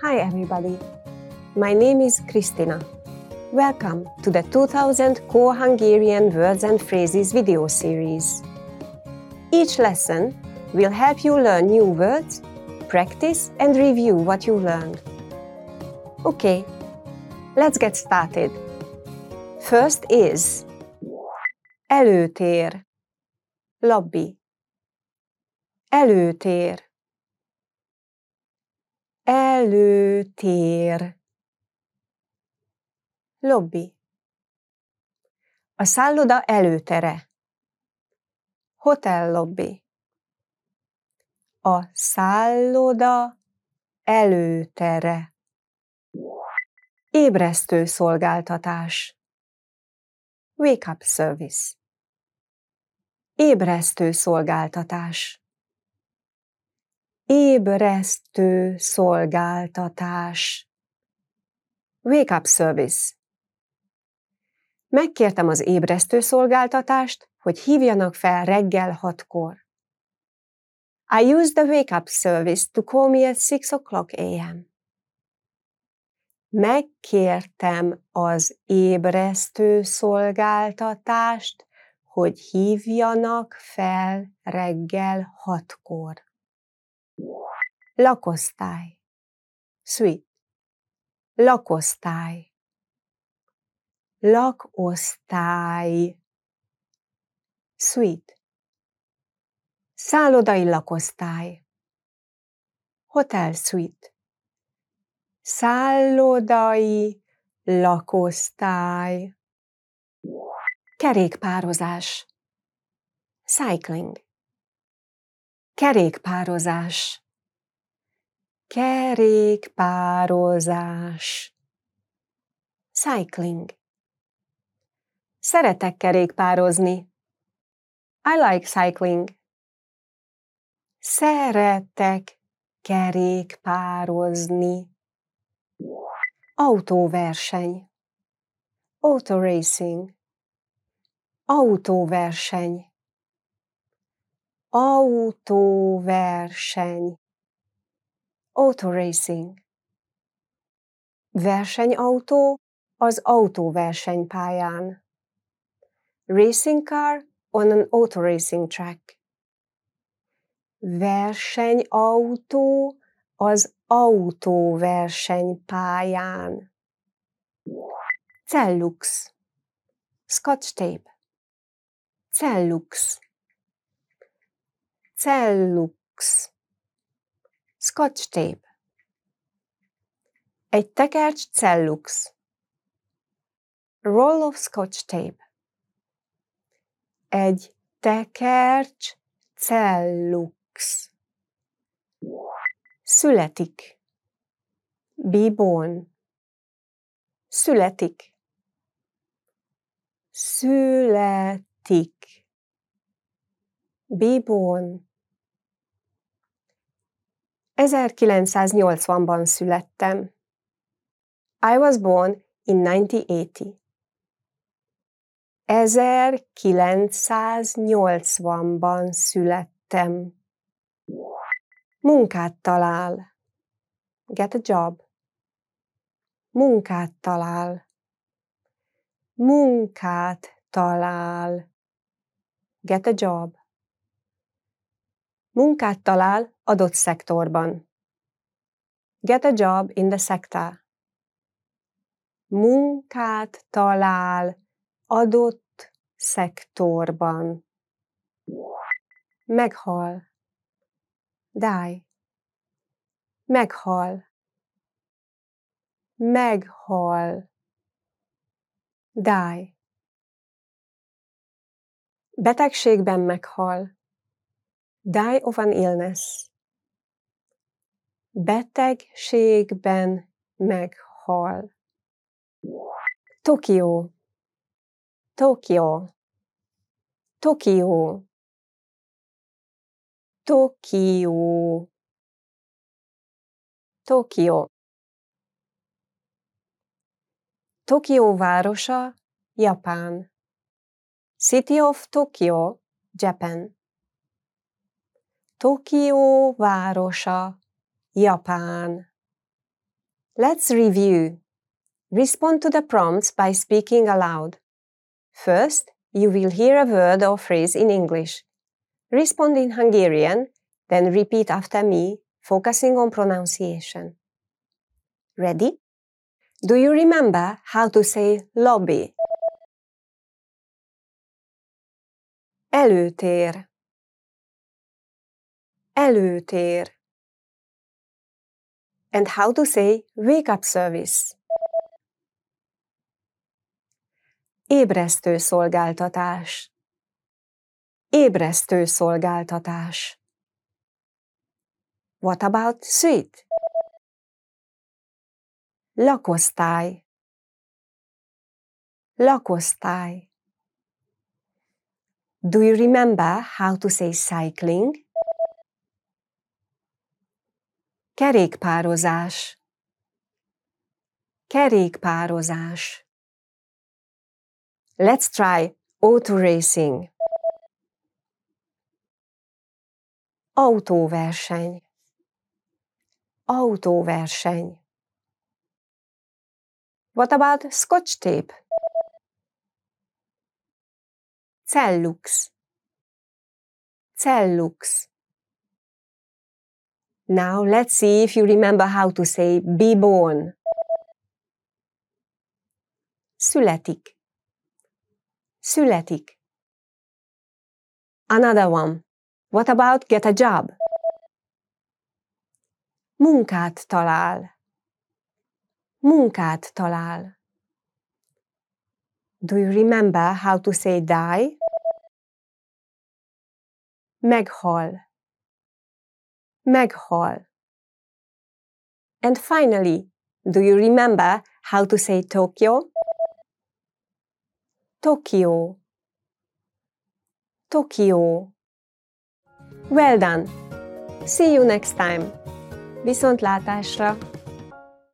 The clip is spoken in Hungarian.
Hi, everybody. My name is Kristina. Welcome to the 2000 Core Hungarian Words and Phrases video series. Each lesson will help you learn new words, practice, and review what you learned. Okay, let's get started. First is előtér, lobby. Előtér. Előtér. Lobby. A szálloda előtere. Hotel lobby. A szálloda előtere. Ébresztő szolgáltatás. Wake up service. Ébresztő szolgáltatás. Ébresztő szolgáltatás. Wake up service. Megkértem az ébresztő szolgáltatást, hogy hívjanak fel reggel hatkor. I used the wake up service to call me at 6 o'clock a.m. Megkértem az ébresztő szolgáltatást, hogy hívjanak fel reggel hatkor. Lakosztály. Suite. Lakosztály. Lakosztály. Suite. Szállodai lakosztály. Hotel suite. Szállodai lakosztály. Kerékpározás. Cycling. Kerékpározás. Kerékpározás. Cycling. Szeretek kerékpározni. I like cycling. Szeretek kerékpározni. Autóverseny. Auto racing. Autóverseny. Autóverseny. Autoracing. Versenyautó az autóversenypályán. Racing car on an autoracing track. Versenyautó az autóversenypályán. Cellux. Scotch tape. Cellux. Cellux. Scotch tape. Egy tekercs cellux. Roll of scotch tape. Egy tekercs cellux. Születik. Be born. Születik. Születik. Be born. 1980-ban születtem. I was born in 1980. 1980-ban születtem. Munkát talál. Get a job. Munkát talál. Munkát talál. Get a job. Munkát talál adott szektorban. Get a job in the sector. Munkát talál adott szektorban. Meghal. Die. Meghal. Meghal. Die. Betegségben meghal. Die of an illness. Betegségben meghal. Tokió. Tokió. Tokió. Tokió. Tokió. Tokió városa, Japán. City of Tokyo, Japan. Tokió városa, Japán. Let's review. Respond to the prompts by speaking aloud. First, you will hear a word or phrase in English. Respond in Hungarian, then repeat after me, focusing on pronunciation. Ready? Do you remember how to say lobby? Előtér. Előtér. And how to say wake up service. Ébresztő szolgáltatás. Ébresztő szolgáltatás. What about suite? Lakosztály. Lakosztály. Do you remember how to say cycling? Kerékpározás. Kerékpározás. Let's try auto racing. Autóverseny. Autóverseny. What about scotch tape? Cellux. Cellux. Now let's see if you remember how to say be born. Születik. Születik. Another one. What about get a job? Munkát talál. Munkát talál. Do you remember how to say die? Meghal. Meghal. And finally, do you remember how to say Tokyo? Tokyo. Tokyo. Well done! See you next time! Viszontlátásra!